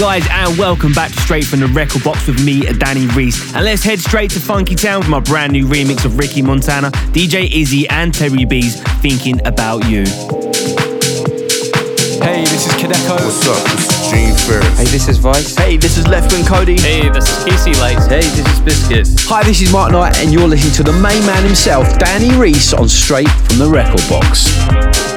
Hey guys, and welcome back to Straight from the Record Box with me, Danny Reese. And let's head straight to Funky Town with my brand new remix of Ricky Montana, DJ Izzy, and Terry B's Thinking About You. Hey, this is Kadeko. What's up? This is Gene Farris. Hey, this is Vice. Hey, this is Lefton Cody. Hey, this is Casey Lights. Hey, this is Biscuits. Hi, this is Mark Knight, and you're listening to the main man himself, Danny Reese, on Straight from the Record Box.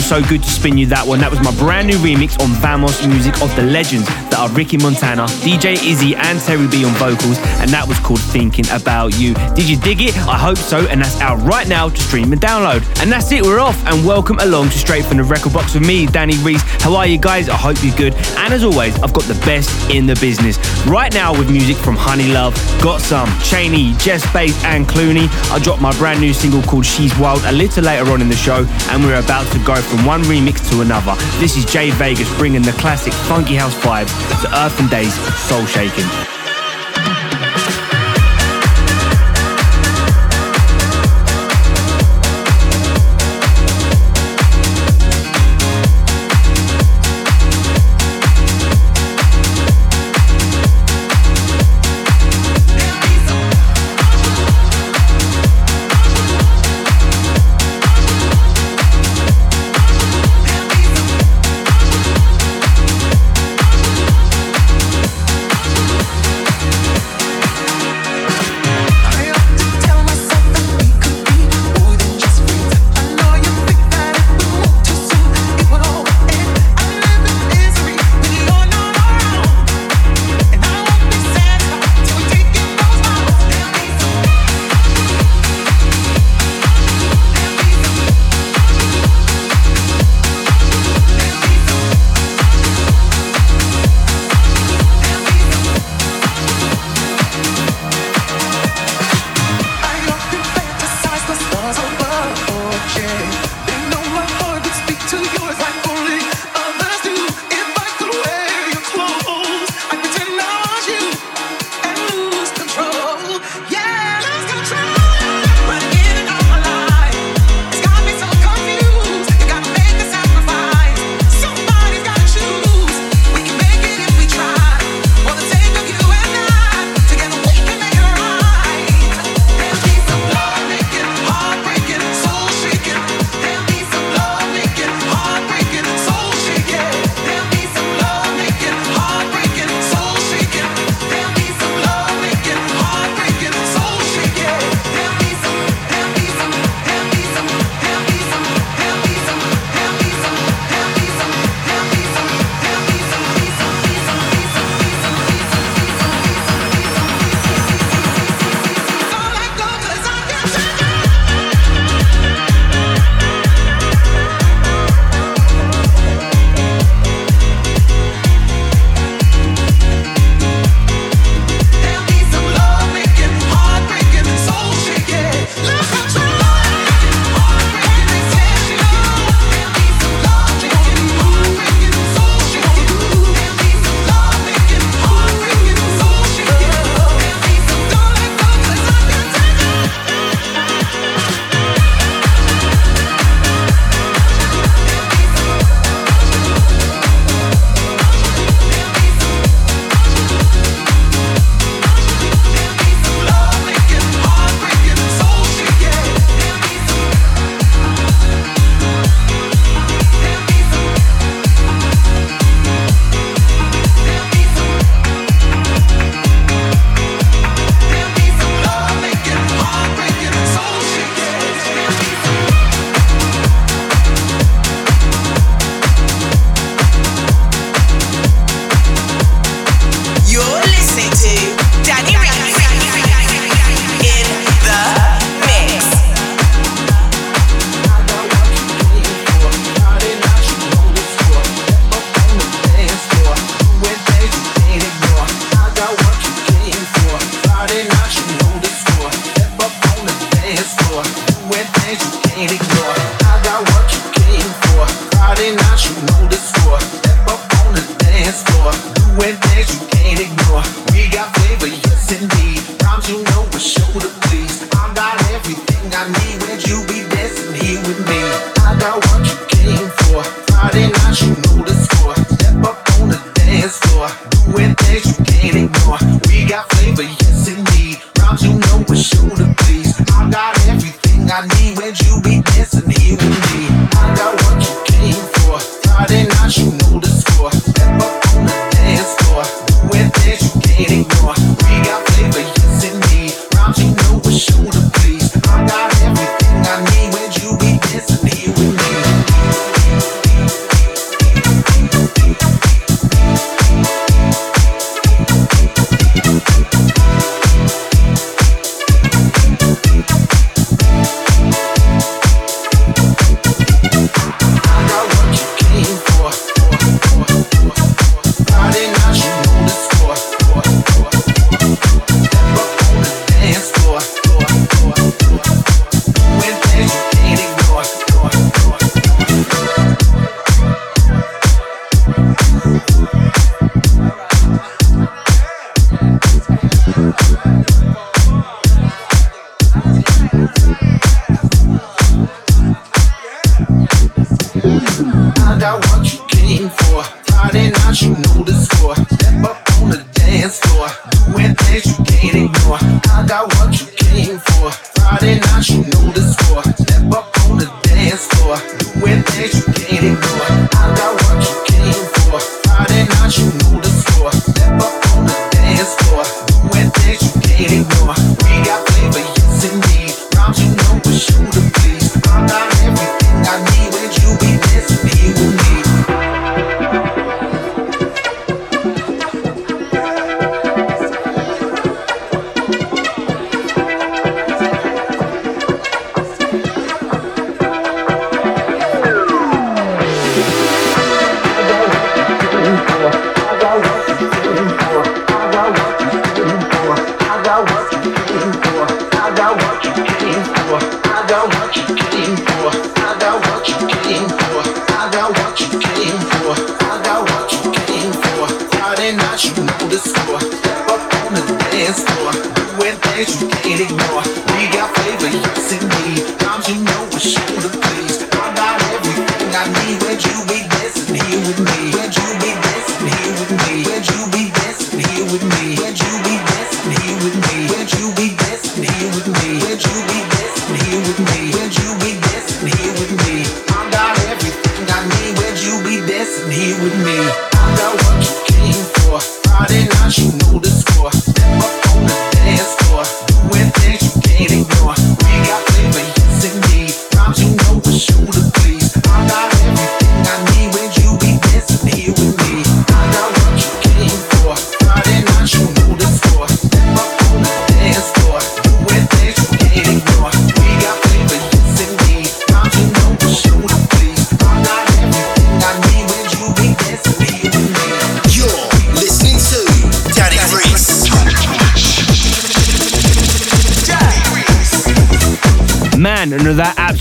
So good to spin you that one. That was my brand new remix on Vamos Music of the legends that are Ricky Montana, DJ Izzy, and Terry B on vocals, and that was called Thinking About You. Did you dig it? I hope so, and that's out right now to stream and download. And that's it, we're off, and welcome along to Straight from the Record Box with me, Danny Reese. How are you guys? I hope you're good. And as always, I've got the best in the business. Right now with music from Honey Love, Got Some, Cheney, Jess Bays, and Clooney. I dropped my brand new single called She's Wild a little later on in the show, and we're about to go from one remix to another. This is Jay Vegas bringing the classic funky house vibes to Earth and Days Soul Shaking.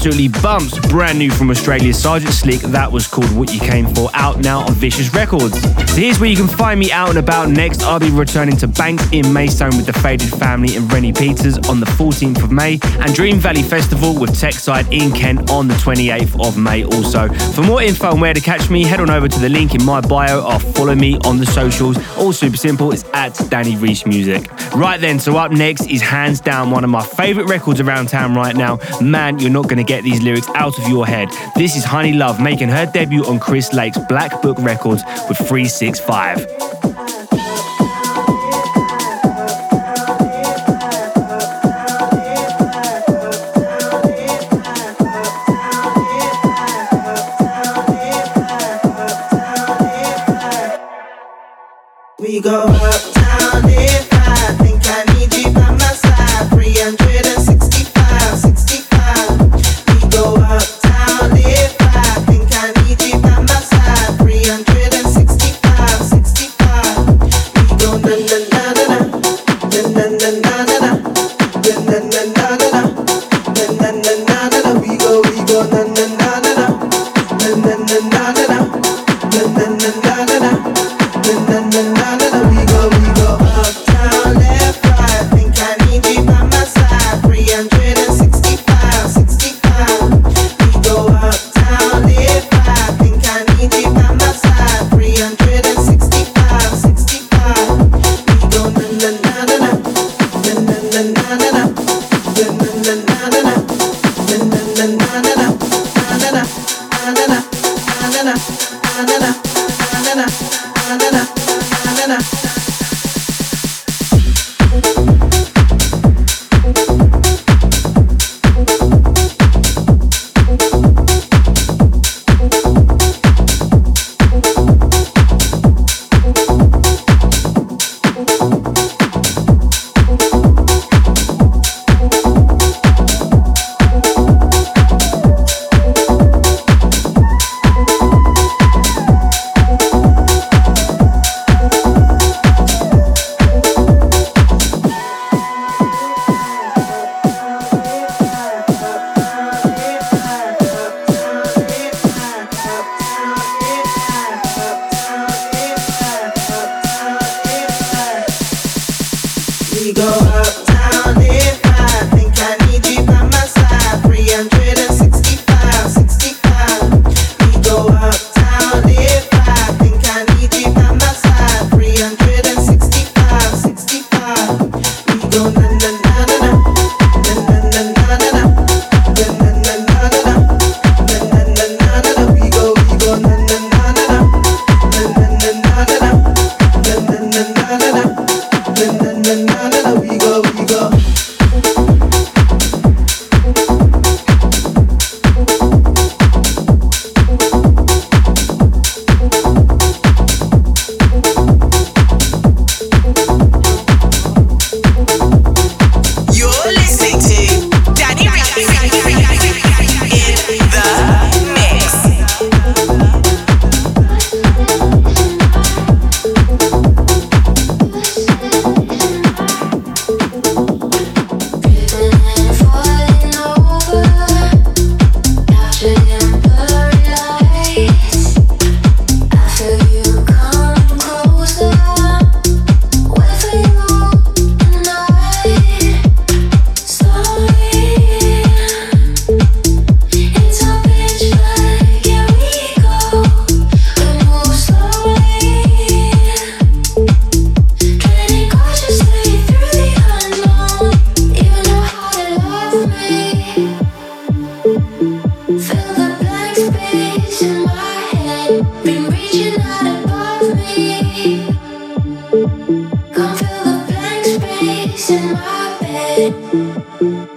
Absolutely bumps. Brand new from Australia, Sergeant Slick. That was called What You Came For, out now on Vicious Records. So here's where you can find me out and about next. I'll be returning to Banks in Maidstone with the Faded Family and Rennie Peters on the 14th of May, and Dream Valley Festival with Techside in Kent on the 28th of May also. For more info on where to catch me, head on over to the link in my bio or follow me on the socials. All super simple, it's at Danny Reese Music. Right then, so up next is hands down one of my favourite records around town right now. Man, you're not going to get these lyrics out of your head. This is Honey Love making her debut on Chris Lake's Black Book Records with 365. We go Come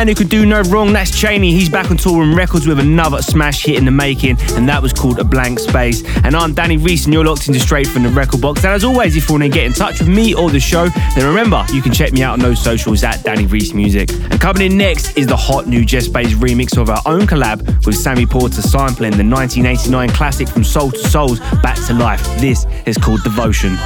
man who could do no wrong. That's Cheney. He's back on Toolroom Records with another smash hit in the making, and that was called A Blank Space. And I'm Danny Reese, and you're locked into straight from the record box. And as always, if you want to get in touch with me or the show, then remember you can check me out on those socials at Danny Reese Music. And coming in next is the hot new Jess Bays remix of our own collab with Sammy Porter sampling the 1989 classic from Soul II Soul's back to life. This is called Devotion.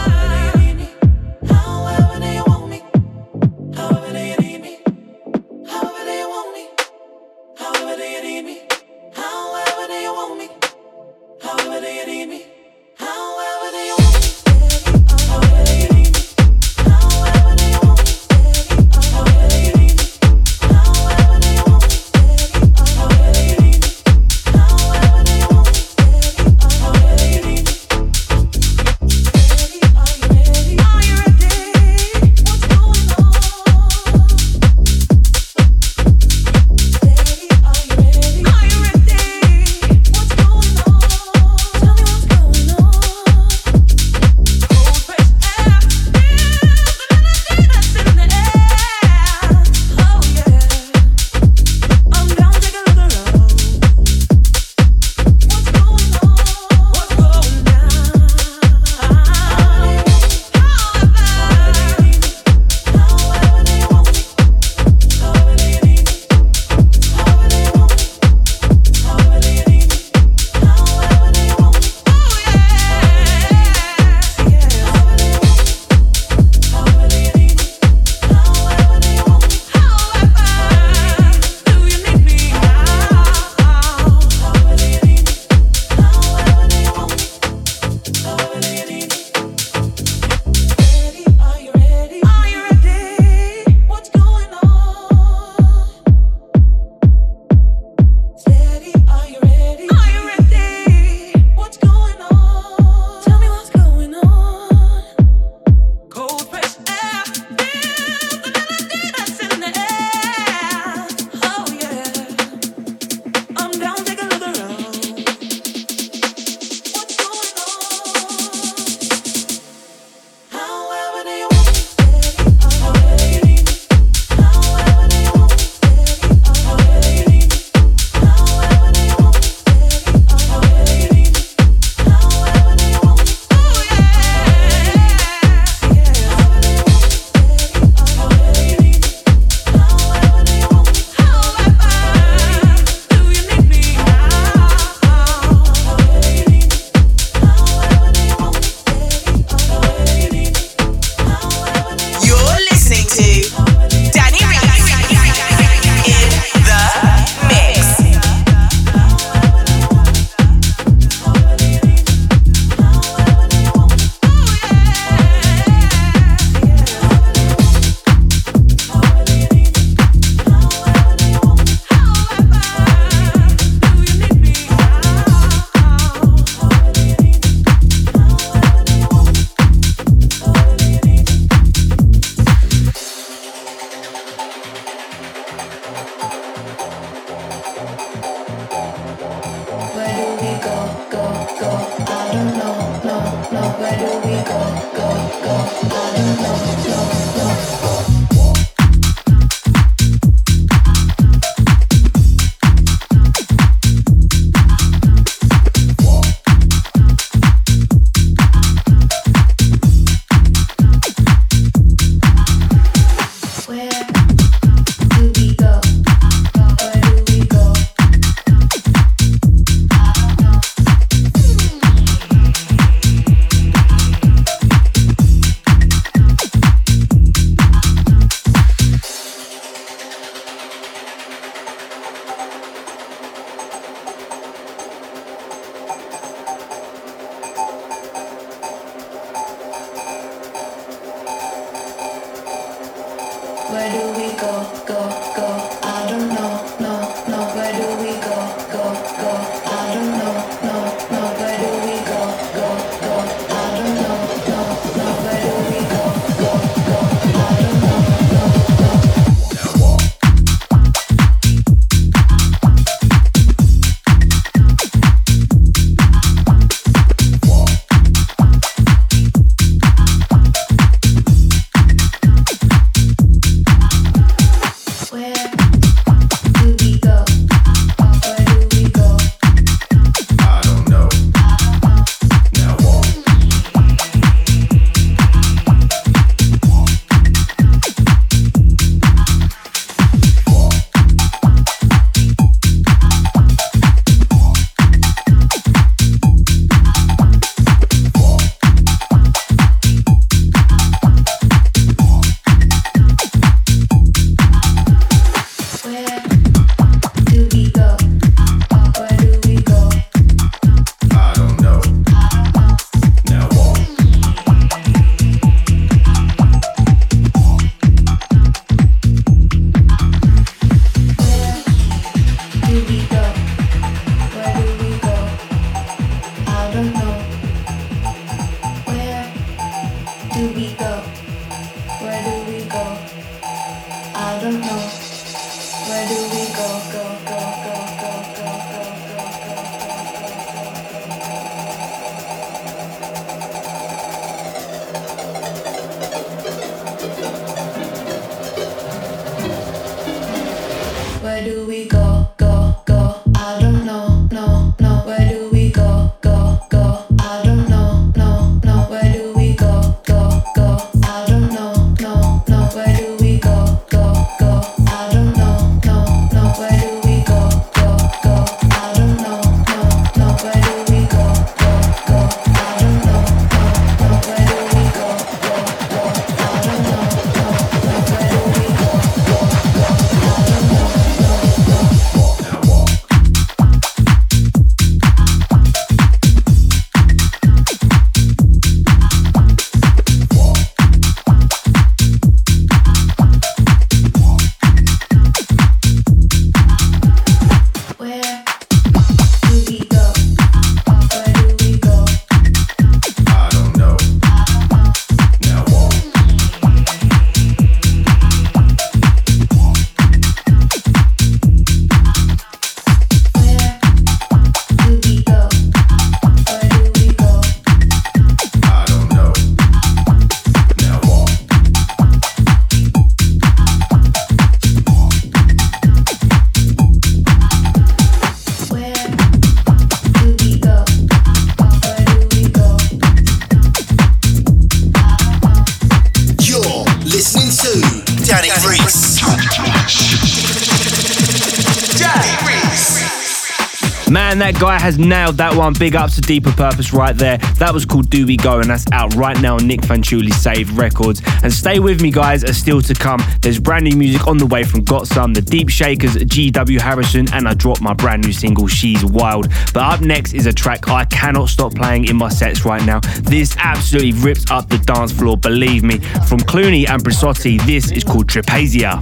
Has nailed that one. Big ups to Deeper Purpose right there. That was called Do We Go, and that's out right now on Nic Fanciulli's Save Records. And stay with me, guys, as still to come. There's brand new music on the way from Got Some, The Deep Shakers, G.W. Harrison, and I dropped my brand new single, She's Wild. But up next is a track I cannot stop playing in my sets right now. This absolutely rips up the dance floor, believe me. From Clooney and Brisotti, this is called Trapezia.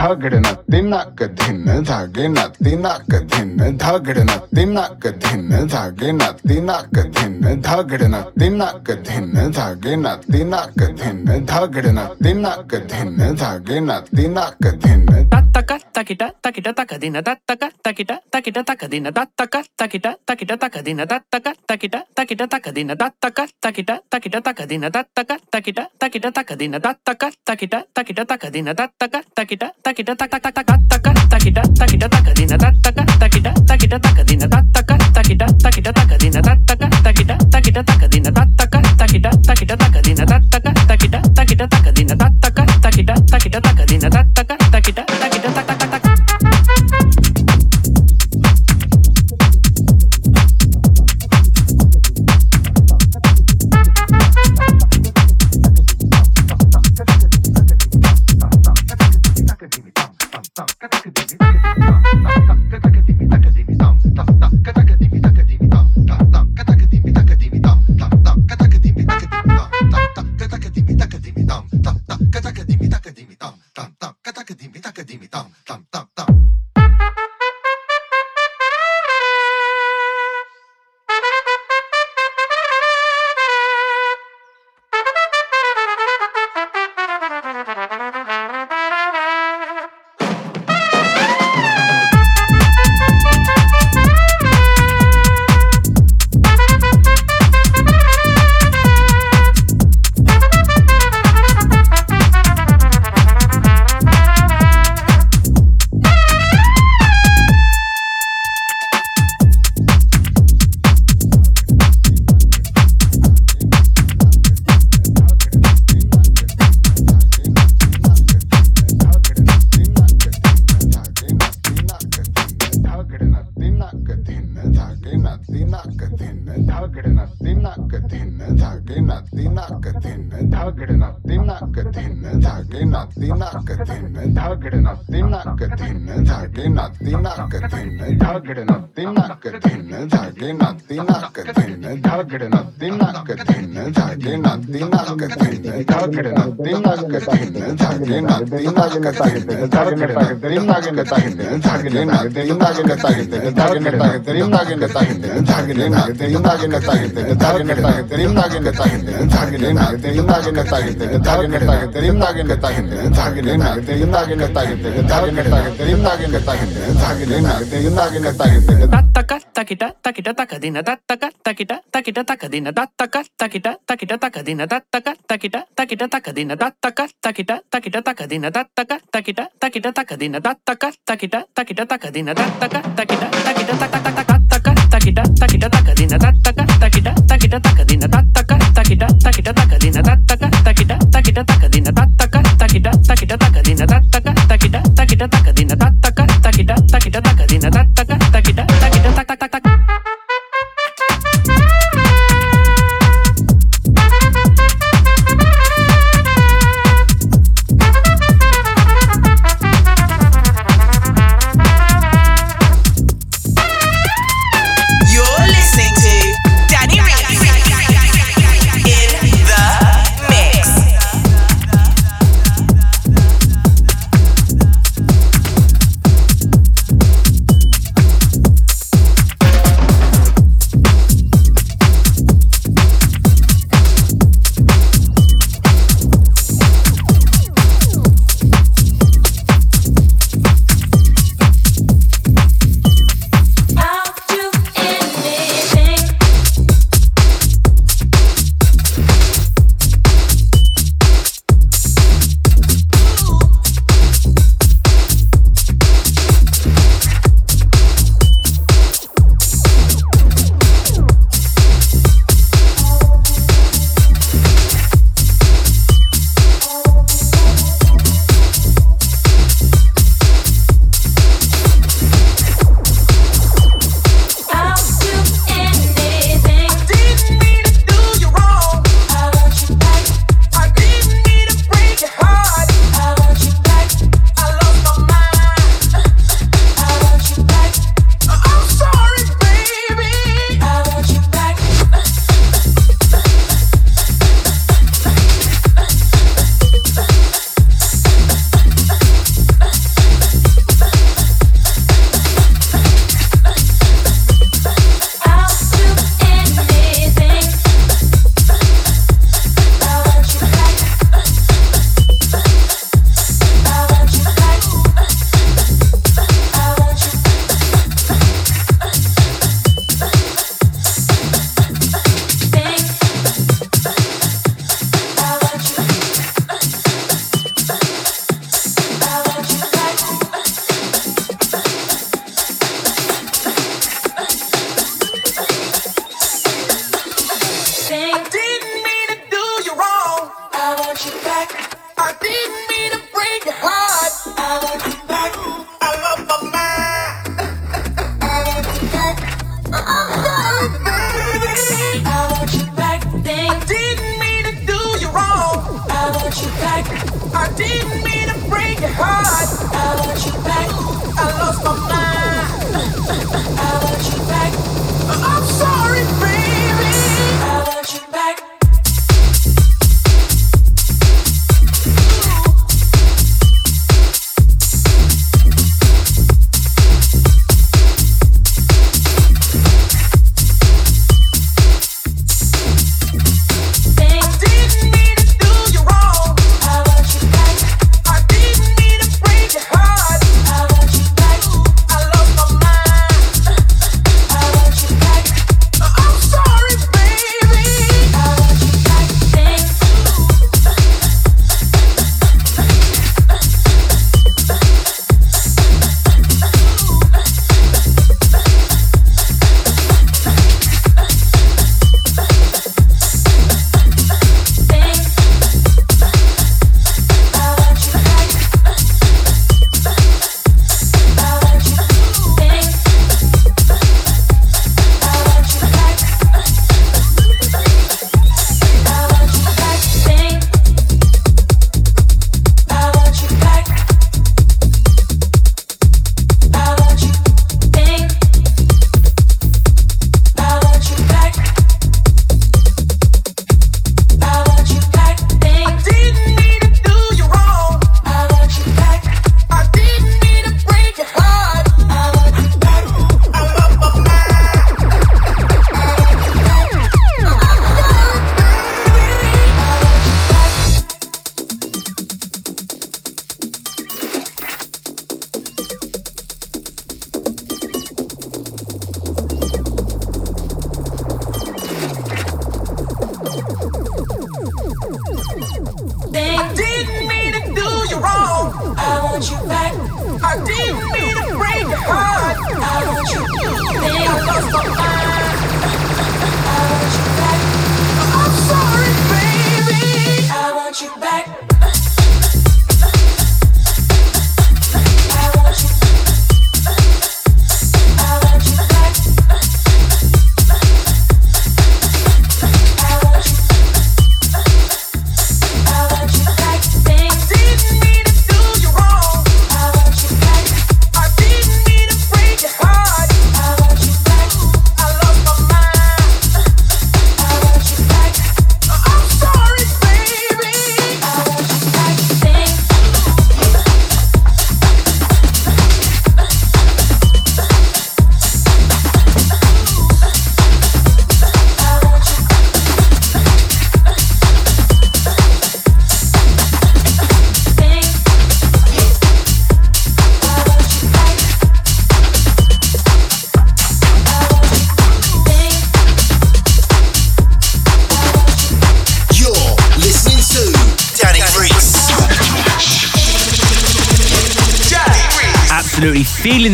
धागडन तिनक धिन धागेन तिनक धिन धागडन तिनक धिन धागेन तिनक धिन धागडन तिनक धिन धागेन तिनक धिन धागडन तिनक धिन धागेन तिनक धिन तक्क तकिट तकिट तक दिन तक्क तकिट तकिट तक दिन तक्क तकिट तकिट तक दिन तक्क तकिट तकिट तक दिन तक्क तकिट तकिट तक दिन तक्क तकिट तकिट तक दिन तक्क तकिट तकिट तक दिन तक्क तकिट తకిట తక తక తక తకిట తకిట తక దిన తక తకిట తకిట తక దిన తక తకిట తకిట తక దిన తక తకిట తకిట తక దిన తక తకిట తకిట తక దిన తక తకిట తకిట తక దిన తక తకిట తకిట తక దిన తక Empezamos धागे नाती नाक धिन धागे नाती नाक धिन धागे नाती नाक धिन धागे नाती नाक धिन धागे नाती नाक धिन धागे नाती नाक धिन धागे नाती नाक धिन धागे नाती नाक धिन धागे नाती नाक धिन धागे नाती नाक धिन धागे नाती नाक धिन tattaka takita takita takadina tattaka takita takita takadina tattaka takita takita takadina tattaka takita takita takadina tattaka takita takita ತಕ ತಕಿಟ ತಕಿಟ ತಕದಿನ ದತ್ತಕ ತಕಿಟ ತಕಿಟ ತಕದಿನ ದತ್ತಕ ತಕಿಟ ತಕಿಟ ತಕ ತಕ ತಕ ತಕಿಟ ತಕಿಟ ತಕದಿನ ದತ್ತಕ ತಕಿಟ ತಕಿಟ ತಕದಿನ ದತ್ತಕ ತಕಿಟ ತಕಿಟ ತಕದಿನ ದತ್ತಕ ತಕಿಟ ತಕಿಟ ತಕದಿನ ದತ್ತಕ ತಕಿಟ ತಕಿಟ ತಕದಿನ ದತ್ತಕ ತಕಿಟ ತಕಿಟ ತಕದಿನ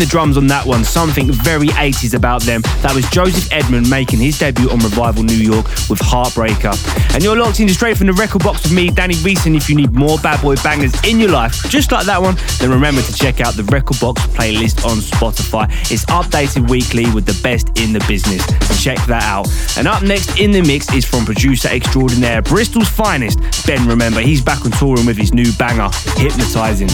drums on that one. Something very 80s about them. That was Joseph Edmund making his debut on Revival New York with Heartbreaker. And you're locked in straight from the record box with me, Danny Reese. And if you need more bad boy bangers in your life, just like that one, then remember to check out the record box playlist on Spotify. It's updated weekly with the best in the business. Check that out. And up next in the mix is from producer extraordinaire, Bristol's finest, Ben. Remember, he's back on touring with his new banger, Hypnotizing.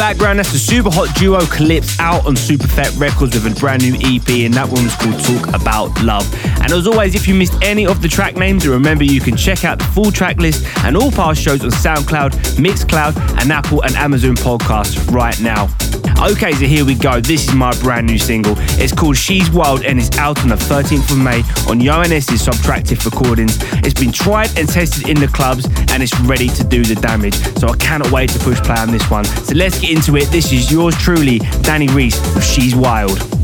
Background, that's the super hot duo Calypse out on Superfet Records with a brand new EP, and that one was called Talk About Love. And as always, if you missed any of the track names, remember you can check out the full track list and all past shows on SoundCloud, Mixcloud, and Apple and Amazon podcasts right now. Okay, so here we go. This is my brand new single. It's called She's Wild and it's out on the 13th of May on Johannes's Subtractive Recordings. It's been tried and tested in the clubs and it's ready to do the damage. So I cannot wait to push play on this one. So let's get into it. This is yours truly, Danny Reese with She's Wild.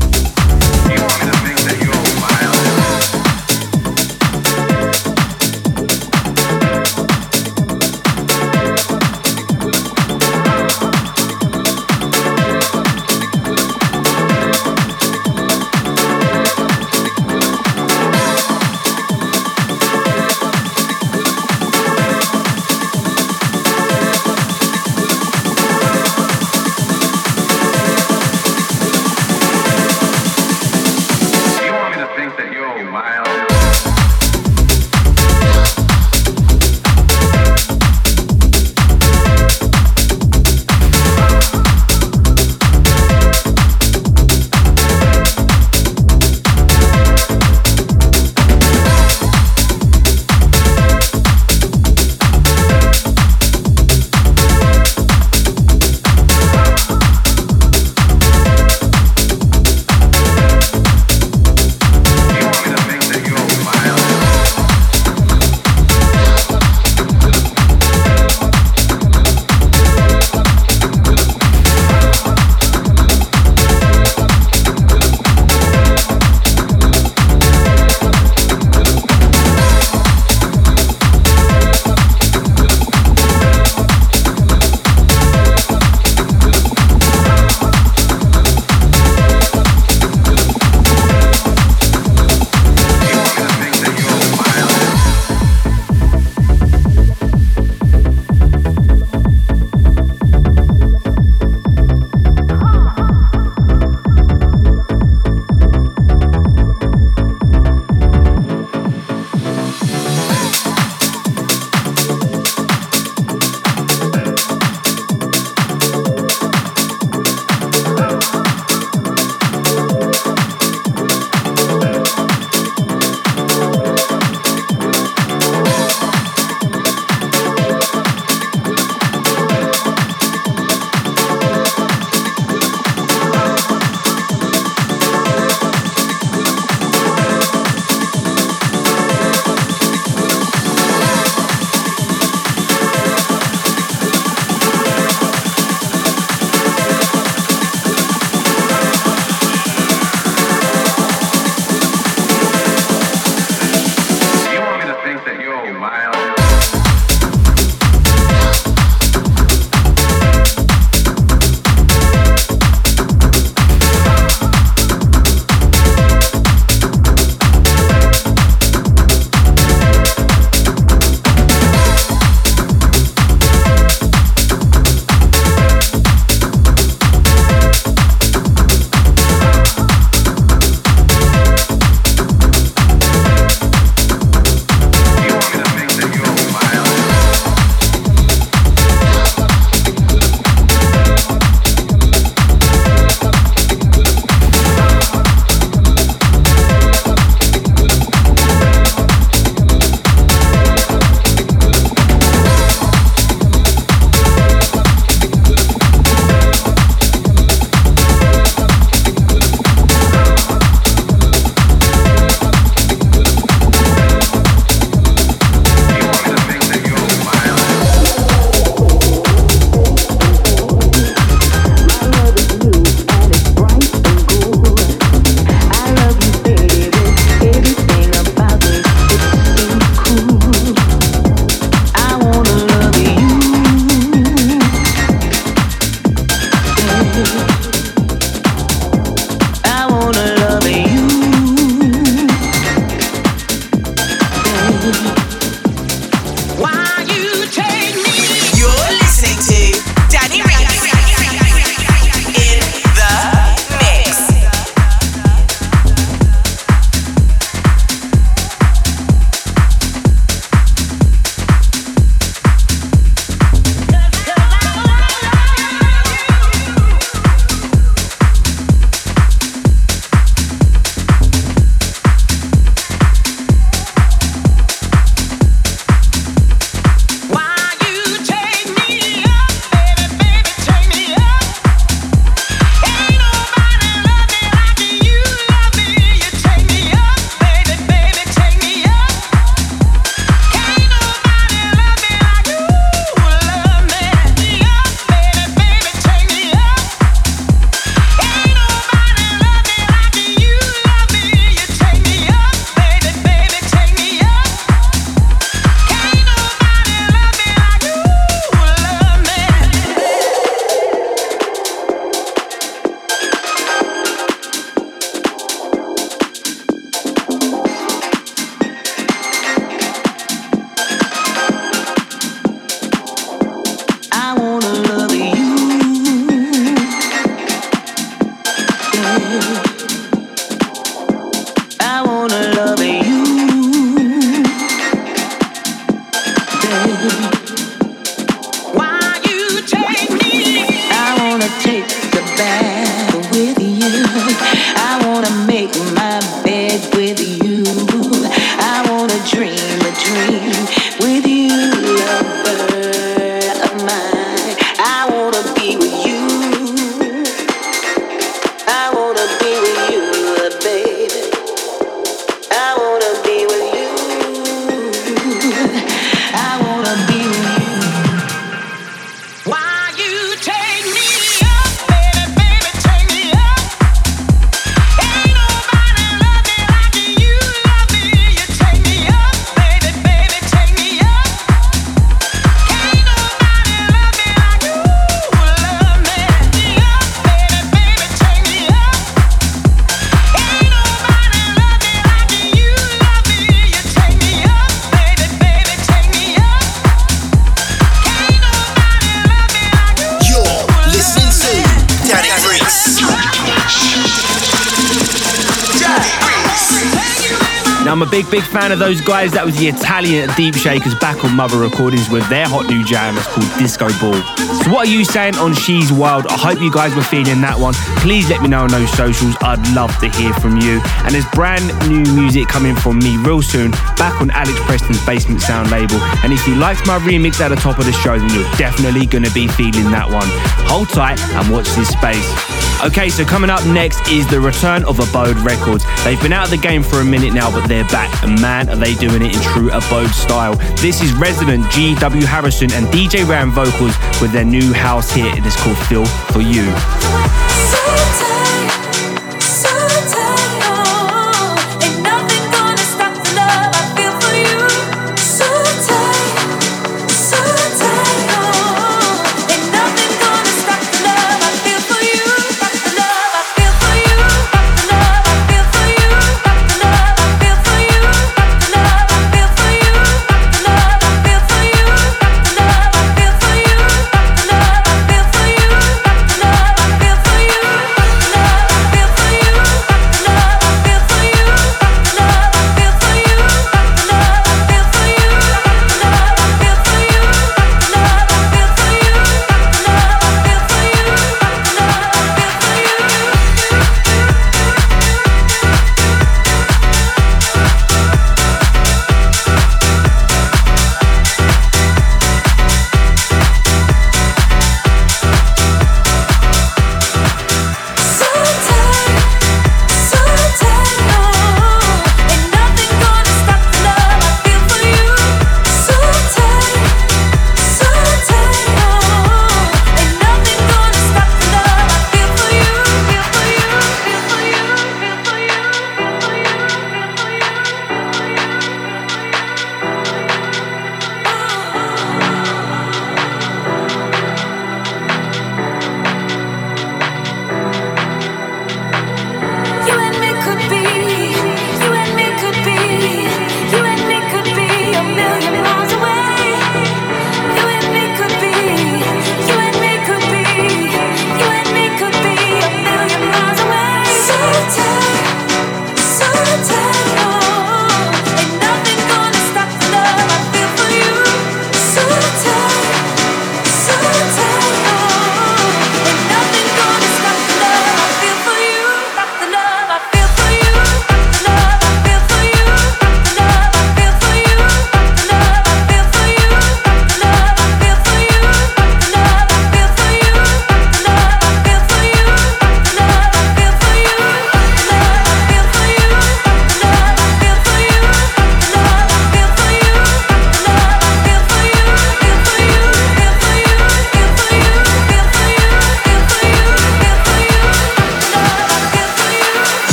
Fan of those guys. That was the Italian Deep Shakers back on Mother Recordings with their hot new jam. It's called Disco Ball. So, what are you saying on She's Wild? I hope you guys were feeling that one. Please let me know on those socials. I'd love to hear from you. And there's brand new music coming from me real soon, back on Alex Preston's Basement Sound label. And if you liked my remix at the top of the show, then you're definitely going to be feeling that one. Hold tight and watch this space. Okay, so coming up next is the return of Abode Records. They've been out of the game for a minute now, but they're back, and man, are they doing it in true Abode style. This is resident G.W. Harrison and DJ Ram vocals with their new house hit. It is called Feel for You.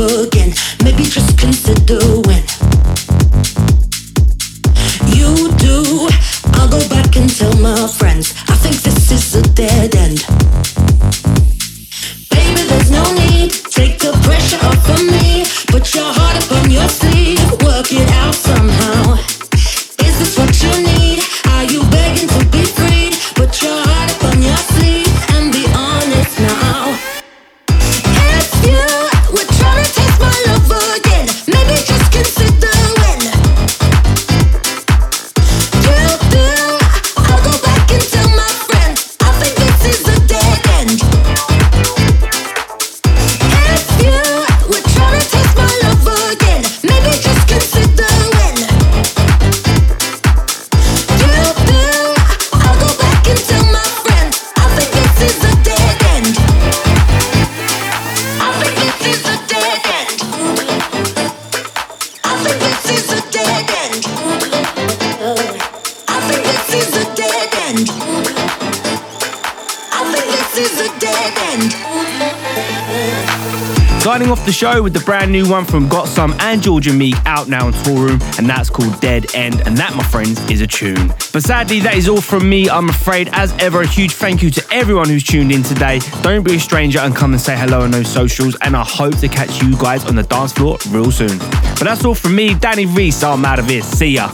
again. Maybe just consider when you do. I'll go back and tell my friends. I think this is a dead end. The show with the brand new one from Gotsome and Georgia Meek out now on Toolroom, and that's called Dead End, and that, my friends, is a tune. But sadly, that is all from me, I'm afraid. As ever, a huge thank you to everyone who's tuned in today. Don't be a stranger and come and say hello on those socials, and I hope to catch you guys on the dance floor real soon. But that's all from me, Danny Reese. I'm out of here. See ya.